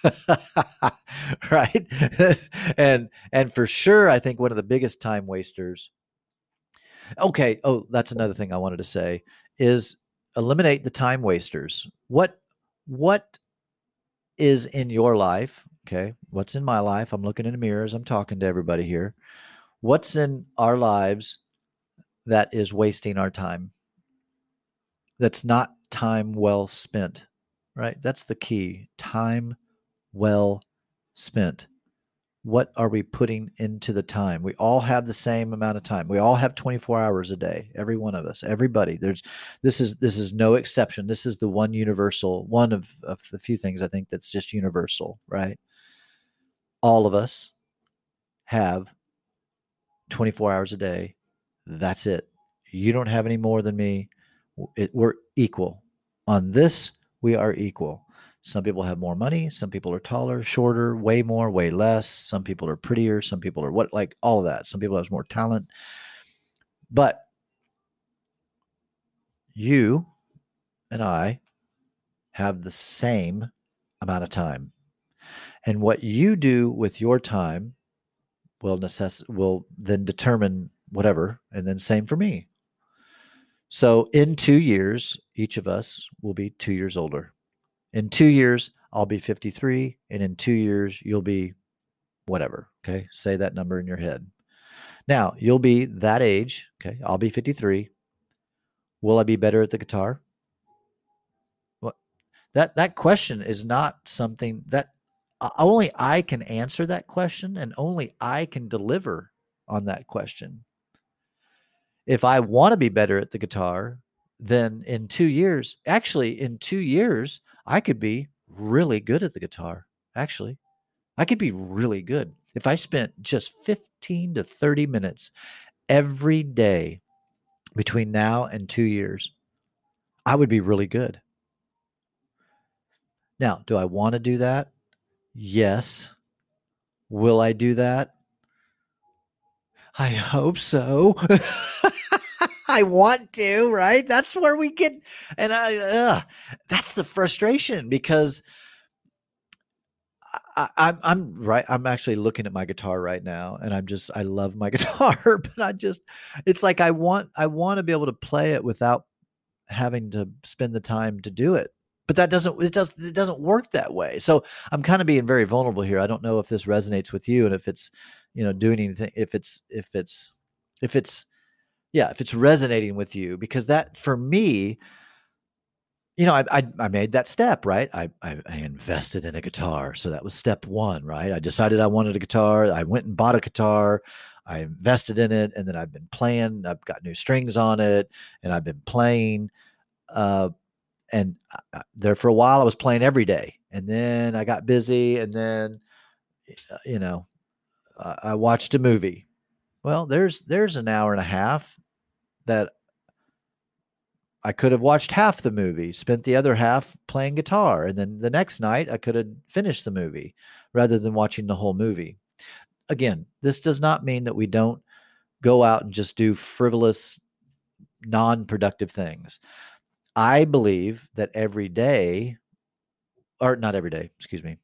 right? And and for sure i think one of the biggest time wasters okay oh that's another thing i wanted to say is eliminate the time wasters. What what is in your life okay what's in my life? I'm looking in the mirrors i'm talking to everybody here. What's in our lives that is wasting our time? That's not time well spent right? That's the key time well spent? What are we putting into the time? We all have the same amount of time. We all have 24 hours a day. Every one of us, everybody. There's this is this is no exception. This is the one universal, one of, of the few things I think that's just universal, right? All of us have 24 hours a day. That's it. You don't have any more than me. It, we're equal. On this, we are equal. Some people have more money. Some people are taller, shorter, way more, way less. Some people are prettier. Some people are what, like all of that. Some people have more talent. But you and I have the same amount of time. And what you do with your time will necess- will then determine whatever and then same for me. So in 2 years each of us will be 2 years older in two years, I'll be 53. And in two years, you'll be whatever. Okay. Say that number in your head. Now, you'll be that age. Okay. I'll be 53. Will I be better at the guitar? What that that question is not something that uh, only I can answer that question and only I can deliver on that question. If I want to be better at the guitar, then in 2 years, actually in 2 years, I could be really good at the guitar, actually. I could be really good if I spent just 15 to 30 minutes every day between now and two years. I would be really good. Now, do I want to do that? Yes. Will I do that? I hope so. I want to, right? That's where we get, and I, uh, that's the frustration because I, I'm, I'm right. I'm actually looking at my guitar right now, and I'm just, I love my guitar, but I just, it's like I want, I want to be able to play it without having to spend the time to do it but that doesn't it does it doesn't work that way so i'm kind of being very vulnerable here i don't know if this resonates with you and if it's you know doing anything if it's if it's if it's yeah if it's resonating with you because that for me you know I, I, I made that step right I, I, I invested in a guitar so that was step one right i decided i wanted a guitar i went and bought a guitar I invested in it, and then I've been playing. I've got new strings on it, and I've been playing. Uh, and there for a while, I was playing every day, and then I got busy, and then uh, you know, I watched a movie. Well, there's there's an hour and a half that I could have watched half the movie, spent the other half playing guitar, and then the next night I could have finished the movie rather than watching the whole movie. Again, this does not mean that we don't go out and just do frivolous, non productive things. I believe that every day, or not every day, excuse me,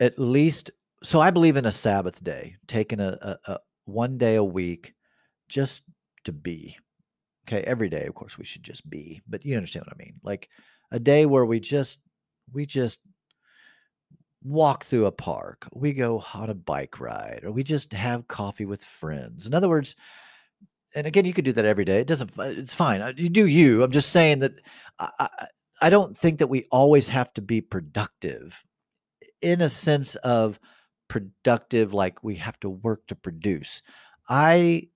at least, so I believe in a Sabbath day, taking a, a, a one day a week just to be. Okay, every day, of course, we should just be, but you understand what I mean. Like a day where we just we just walk through a park, we go on a bike ride, or we just have coffee with friends. In other words, and again, you could do that every day. It doesn't. It's fine. Uh, you do you. I'm just saying that I, I, I don't think that we always have to be productive, in a sense of productive, like we have to work to produce. I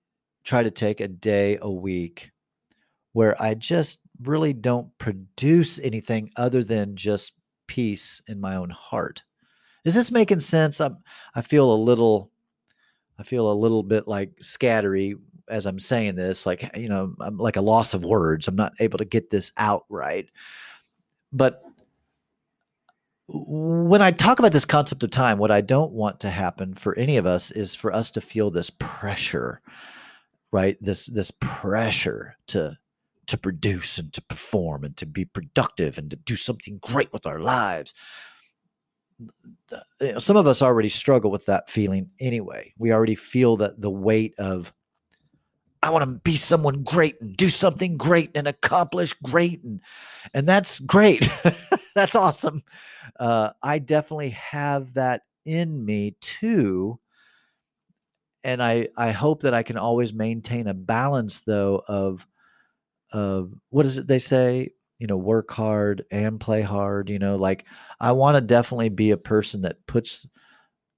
try to take a day a week where I just really don't produce anything other than just peace in my own heart. Is this making sense? I'm I feel a little I feel a little bit like scattery as I'm saying this, like you know, I'm like a loss of words. I'm not able to get this out right. But when I talk about this concept of time, what I don't want to happen for any of us is for us to feel this pressure, right? This this pressure to to produce and to perform and to be productive and to do something great with our lives. Some of us already struggle with that feeling anyway. We already feel that the weight of I want to be someone great and do something great and accomplish great and and that's great. that's awesome. Uh, I definitely have that in me too. And I I hope that I can always maintain a balance though of of what is it they say? You know, work hard and play hard. You know, like I want to definitely be a person that puts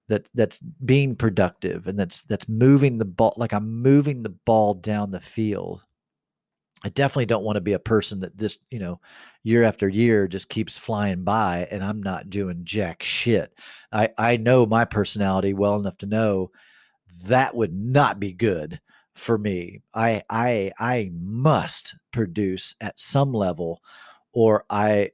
that that's being productive and that's that's moving the ball like I'm moving the ball down the field. I definitely don't want to be a person that just, you know, year after year just keeps flying by and I'm not doing jack shit. I I know my personality well enough to know that would not be good for me. I I I must produce at some level or I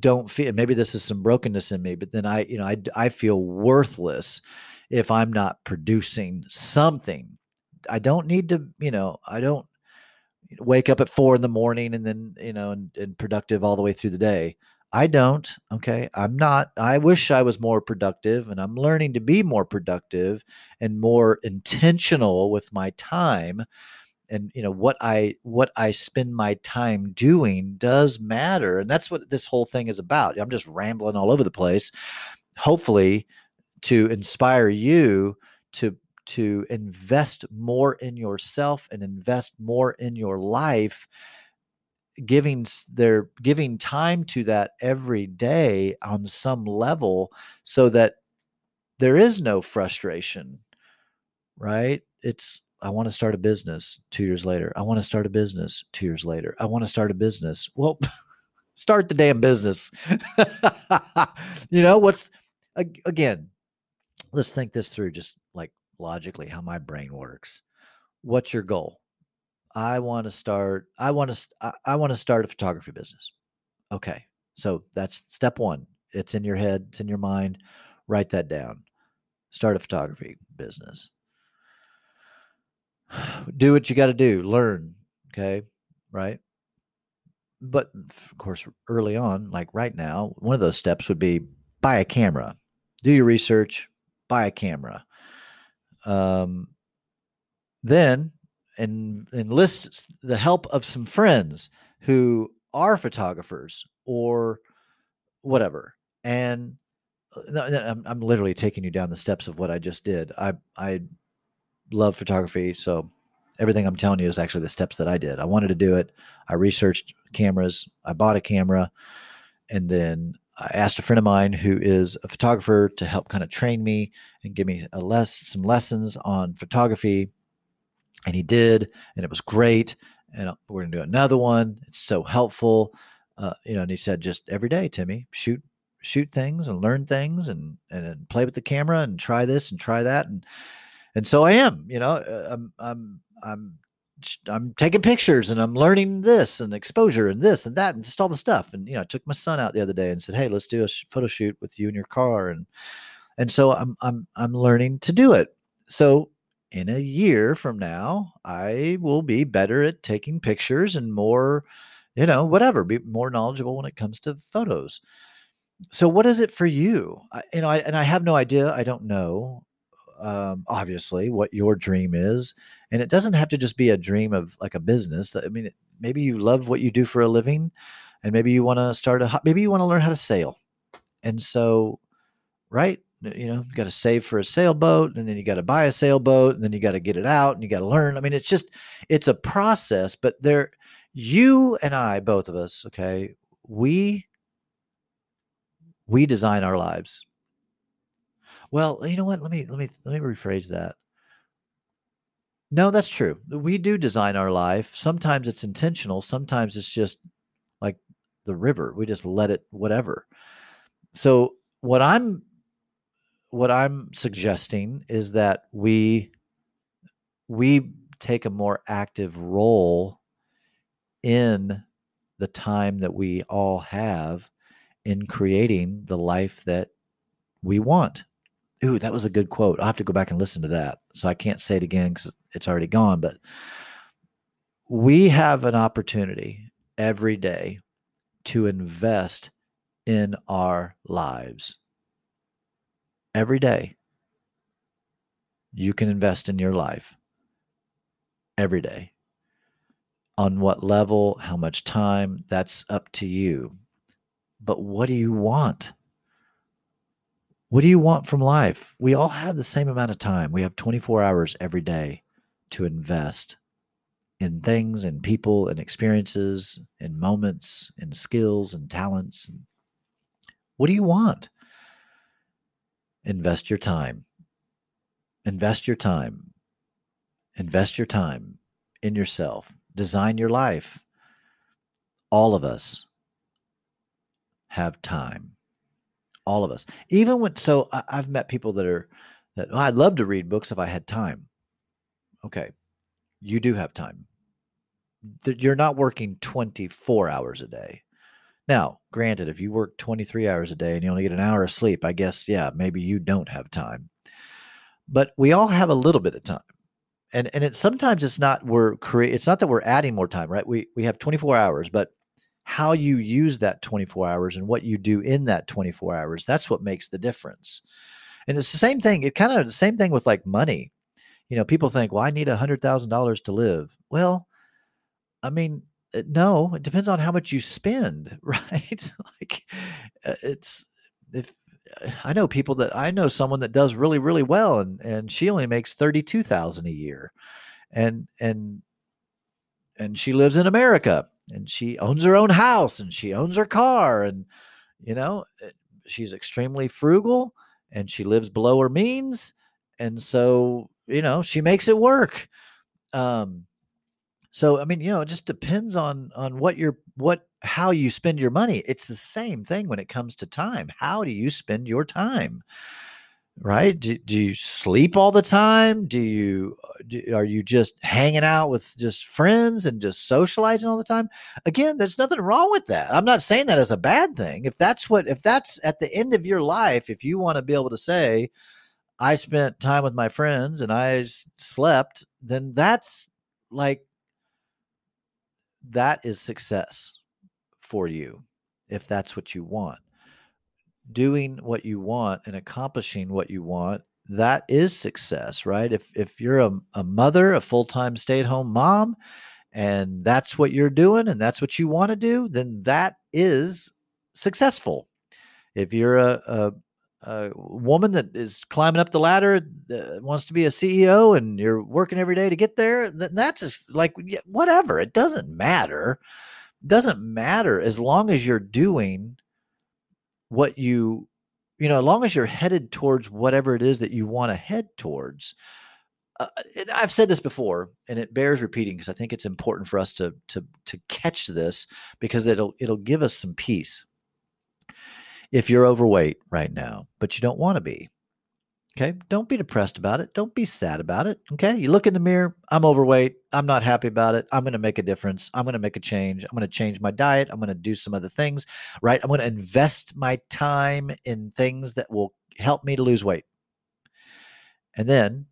don't feel maybe this is some brokenness in me but then i you know i i feel worthless if i'm not producing something i don't need to you know i don't wake up at four in the morning and then you know and, and productive all the way through the day i don't okay? I'm not i wish i was more productive and i'm learning to be more productive and more intentional with my time and you know what i what i spend my time doing does matter and that's what this whole thing is about. I'm just rambling all over the place hopefully to inspire you to to invest more in yourself and invest more in your life giving their giving time to that every day on some level so that there is no frustration right it's I want to start a business two years later. I want to start a business two years later. I want to start a business. Well, start the damn business. you know, what's again, let's think this through just like logically how my brain works. What's your goal? I want to start, I want to, I, I want to start a photography business. Okay. So that's step one. It's in your head, it's in your mind. Write that down. Start a photography business do what you got to do, learn. Okay. Right. But of course, early on, like right now, one of those steps would be buy a camera, do your research, buy a camera. Um, then and enlist the help of some friends who are photographers or whatever. And uh, I'm, I'm literally taking you down the steps of what I just did. I I love photography. So everything I'm telling you is actually the steps that I did. I wanted to do it. I researched cameras. I bought a camera and then I asked a friend of mine who is a photographer to help kind of train me and give me a less some lessons on photography. And he did, and it was great. And uh, we're gonna do another one. It's so helpful. Uh, you know, and he said, just every day, Timmy, shoot shoot things and learn things and and play with the camera and try this and try that and and so I am. You know, uh, I'm I'm I'm I'm taking pictures and I'm learning this and exposure and this and that and just all the stuff. And you know, I took my son out the other day and said, "Hey, let's do a photo shoot with you in your car." And and so I'm I'm I'm learning to do it. So in a year from now, I will be better at taking pictures and more, you know, whatever, be more knowledgeable when it comes to photos. So what is it for you? I, you know, I, and I have no idea. I don't know um, obviously what your dream is and it doesn't have to just be a dream of like a business i mean maybe you love what you do for a living and maybe you want to start a maybe you want to learn how to sail and so right you know you got to save for a sailboat and then you got to buy a sailboat and then you got to get it out and you got to learn i mean it's just it's a process but there you and i both of us okay we we design our lives well, you know what? Let me let me let me rephrase that. No, that's true. We do design our life. Sometimes it's intentional, sometimes it's just like the river. We just let it whatever. So, what I'm what I'm suggesting is that we we take a more active role in the time that we all have in creating the life that we want. Ooh, that was a good quote. I'll have to go back and listen to that. So I can't say it again because it's already gone. But we have an opportunity every day to invest in our lives. Every day, you can invest in your life. Every day. On what level, how much time, that's up to you. But what do you want? What do you want from life? We all have the same amount of time. We have 24 hours every day to invest in things and people and experiences and moments and skills and talents. What do you want? Invest your time. Invest your time. Invest your time in yourself. Design your life. All of us have time all of us. Even when so I, have met people that are that oh, I'd love to read books if I had time. Okay, you do have time. You're not working 24 hours a day. Now, granted, if you work 23 hours a day and you only get an hour of sleep, I guess, yeah, maybe you don't have time. But we all have a little bit of time. And and it sometimes it's not we're create it's not that we're adding more time, right? We we have 24 hours, but how you use that 24 hours and what you do in that 24 hours that's what makes the difference and it's the same thing it kind of the same thing with like money you know people think well i need a hundred thousand dollars to live well i mean no it depends on how much you spend right? Like uh, it's if i know people that i know someone that does really really well and and she only makes 32,000 a year and and and she lives in america and she owns her own house and she owns her car and you know she's extremely frugal and she lives below her means and so you know she makes it work. Um so i mean you know it just depends on on what your what how you spend your money. It's the same thing when it comes to time. How do you spend your time? Right? Do, do you sleep all the time? Do you uh, do, are you just hanging out with just friends and just socializing all the time? Again there's nothing wrong with that. I'm not saying that as a bad thing. If that's what if that's at the end of your life if you want to be able to say i spent time with my friends and i slept then that's like that is success for you if that's what you want. Doing what you want and accomplishing what you want that is success right? If if you're a, a mother a full-time stay-at-home mom and that's what you're doing and that's what you want to do then that is successful. If you're a, a, a woman that is climbing up the ladder uh, wants to be a ceo and you're working every day to get there then that's just like whatever it doesn't matter it doesn't matter as long as you're doing what you you know, as long as you're headed towards whatever it is that you want to head towards, uh, I've said this before, and it bears repeating because I think it's important for us to to to catch this because it'll it'll give us some peace. If you're overweight right now, but you don't want to be, okay, don't be depressed about it. Don't be sad about it. Okay, you look in the mirror. I'm overweight. I'm not happy about it. I'm going to make a difference. I'm going to make a change. I'm going to change my diet. I'm going to do some other things. Right. I'm going to invest my time in things that will help me to lose weight. And then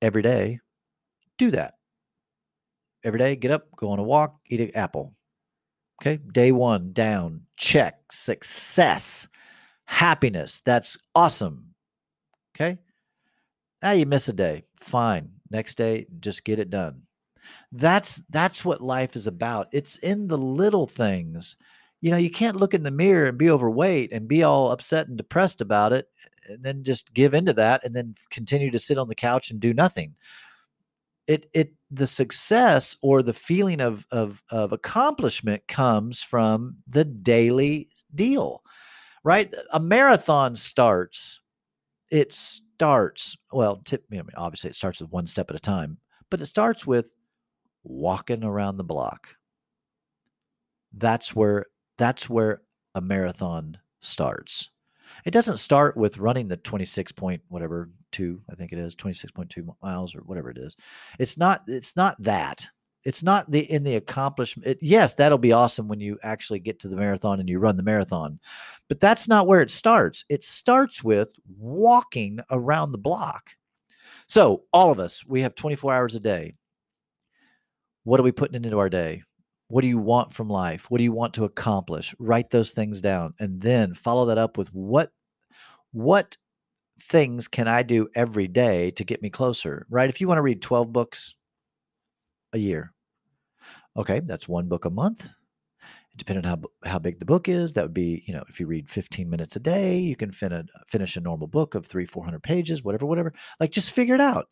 every day, do that. Every day, get up, go on a walk, eat an apple. Okay. Day one, down, check, success, happiness. That's awesome. Okay. Now you miss a day. Fine. Next day, just get it done. That's that's what life is about. It's in the little things. You know, you can't look in the mirror and be overweight and be all upset and depressed about it and then just give into that and then continue to sit on the couch and do nothing it it the success or the feeling of of of accomplishment comes from the daily deal right a marathon starts it starts well obviously it starts with one step at a time but it starts with walking around the block that's where that's where a marathon starts it doesn't start with running the 26 point whatever two, I think it is 26.2 miles or whatever it is. It's not, it's not that. It's not the in the accomplishment. It, yes, that'll be awesome when you actually get to the marathon and you run the marathon. But that's not where it starts. It starts with walking around the block. So, all of us, we have 24 hours a day. What are we putting into our day? What do you want from life? What do you want to accomplish? Write those things down and then follow that up with what what things can I do every day to get me closer, right? If you want to read 12 books a year, okay, that's one book a month. Depending on how, how big the book is, that would be, you know, if you read 15 minutes a day, you can fin- uh, finish a normal book of three, 400 pages, whatever, whatever. Like just figure it out,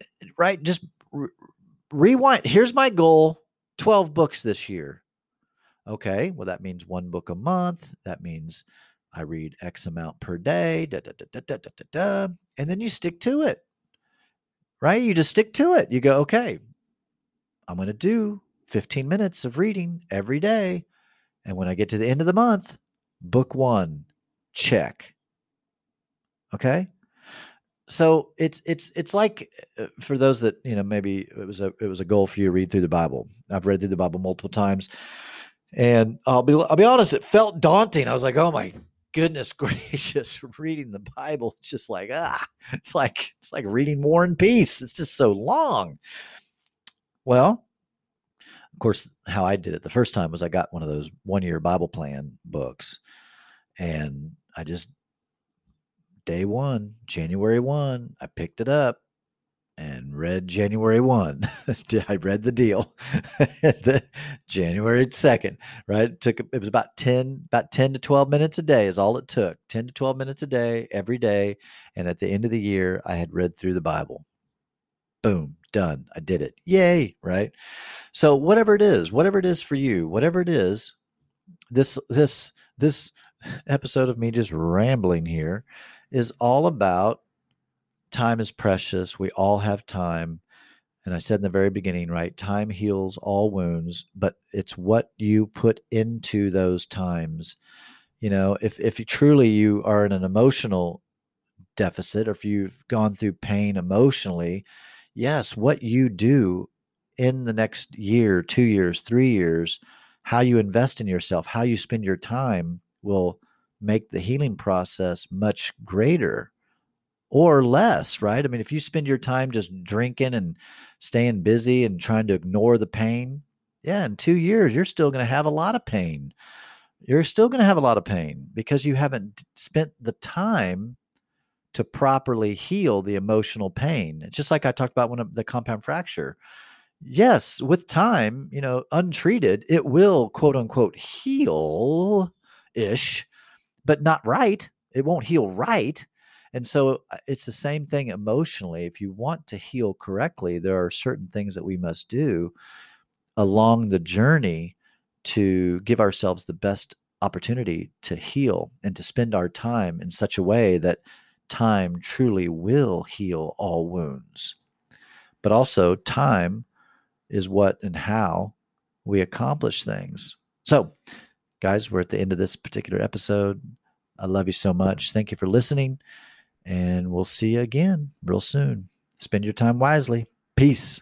eh, right? Just re- rewind. Here's my goal 12 books this year. Okay, well, that means one book a month. That means I read X amount per day, da, da, da, da, da, da, da, and then you stick to it, right? You just stick to it. You go, okay, I'm going to do 15 minutes of reading every day. And when I get to the end of the month, book one, check. Okay. So it's it's it's like uh, for those that you know maybe it was a it was a goal for you to read through the Bible. I've read through the Bible multiple times, and I'll be I'll be honest, it felt daunting. I was like, oh my goodness gracious, reading the Bible, it's just like, ah, it's like, it's like reading War and Peace. It's just so long. Well, of course, how I did it the first time was I got one of those one year Bible plan books. And I just, day one, January 1, I picked it up and read January 1. I read the deal. January 2nd, right? It took it was about 10 about 10 to 12 minutes a day is all it took. 10 to 12 minutes a day every day and at the end of the year I had read through the Bible. Boom, done. I did it. Yay, right? So whatever it is, whatever it is for you, whatever it is, this this this episode of me just rambling here is all about time is precious. We all have time. And I said in the very beginning, right? Time heals all wounds, but it's what you put into those times. You know, if if you truly you are in an emotional deficit or if you've gone through pain emotionally, yes, what you do in the next year, 2 years, 3 years, how you invest in yourself, how you spend your time will make the healing process much greater or less, right? I mean, if you spend your time just drinking and staying busy and trying to ignore the pain, yeah, in two years, you're still going to have a lot of pain. You're still going to have a lot of pain because you haven't spent the time to properly heal the emotional pain. Just like I talked about when the compound fracture. Yes, with time, you know, untreated, it will quote unquote heal ish, but not right. It won't heal right and so uh, it's the same thing emotionally. If you want to heal correctly, there are certain things that we must do along the journey to give ourselves the best opportunity to heal and to spend our time in such a way that time truly will heal all wounds. But also, time is what and how we accomplish things. So, guys, we're at the end of this particular episode. I love you so much. Thank you for listening, and we'll see you again real soon. Spend your time wisely. Peace.